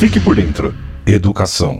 Fique por dentro. Educação.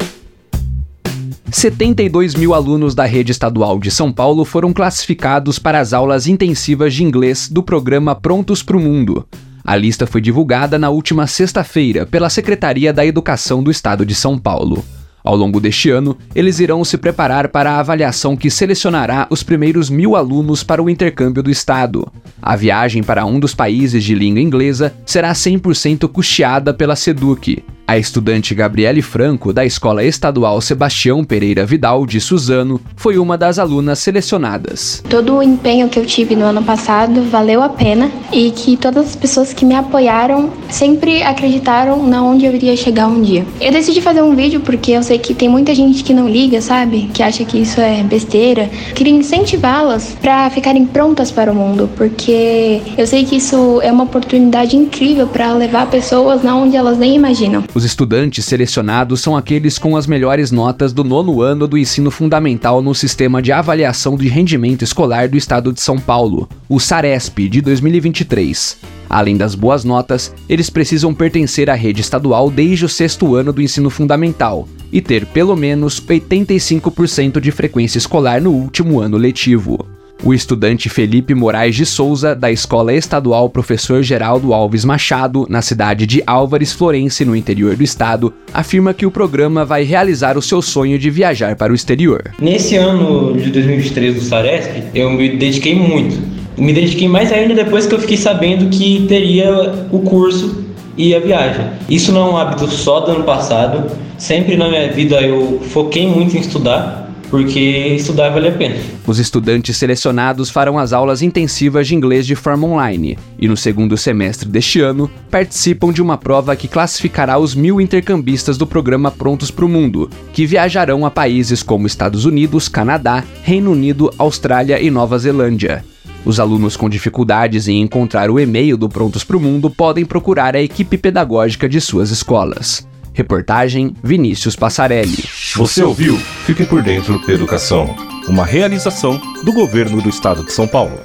72 mil alunos da rede estadual de São Paulo foram classificados para as aulas intensivas de inglês do programa Prontos para o Mundo. A lista foi divulgada na última sexta-feira pela Secretaria da Educação do Estado de São Paulo. Ao longo deste ano, eles irão se preparar para a avaliação que selecionará os primeiros mil alunos para o intercâmbio do Estado. A viagem para um dos países de língua inglesa será 100% custeada pela SEDUC. A estudante Gabriele Franco, da Escola Estadual Sebastião Pereira Vidal de Suzano, foi uma das alunas selecionadas. Todo o empenho que eu tive no ano passado valeu a pena e que todas as pessoas que me apoiaram sempre acreditaram na onde eu iria chegar um dia. Eu decidi fazer um vídeo porque eu sei que tem muita gente que não liga, sabe? Que acha que isso é besteira. Queria incentivá-las para ficarem prontas para o mundo, porque eu sei que isso é uma oportunidade incrível para levar pessoas na onde elas nem imaginam. Os estudantes selecionados são aqueles com as melhores notas do nono ano do ensino fundamental no Sistema de Avaliação de Rendimento Escolar do Estado de São Paulo, o SARESP, de 2023. Além das boas notas, eles precisam pertencer à rede estadual desde o sexto ano do ensino fundamental e ter pelo menos 85% de frequência escolar no último ano letivo. O estudante Felipe Moraes de Souza, da Escola Estadual Professor Geraldo Alves Machado, na cidade de Álvares Florense, no interior do estado, afirma que o programa vai realizar o seu sonho de viajar para o exterior. Nesse ano de 2023 do Saresp, eu me dediquei muito. Me dediquei mais ainda depois que eu fiquei sabendo que teria o curso e a viagem. Isso não é um hábito só do ano passado. Sempre na minha vida eu foquei muito em estudar porque estudar vale a pena. Os estudantes selecionados farão as aulas intensivas de inglês de forma online e, no segundo semestre deste ano, participam de uma prova que classificará os mil intercambistas do programa Prontos para o Mundo, que viajarão a países como Estados Unidos, Canadá, Reino Unido, Austrália e Nova Zelândia. Os alunos com dificuldades em encontrar o e-mail do Prontos para o Mundo podem procurar a equipe pedagógica de suas escolas. Reportagem Vinícius Passarelli. Você ouviu? Fique por dentro Educação. Uma realização do governo do estado de São Paulo.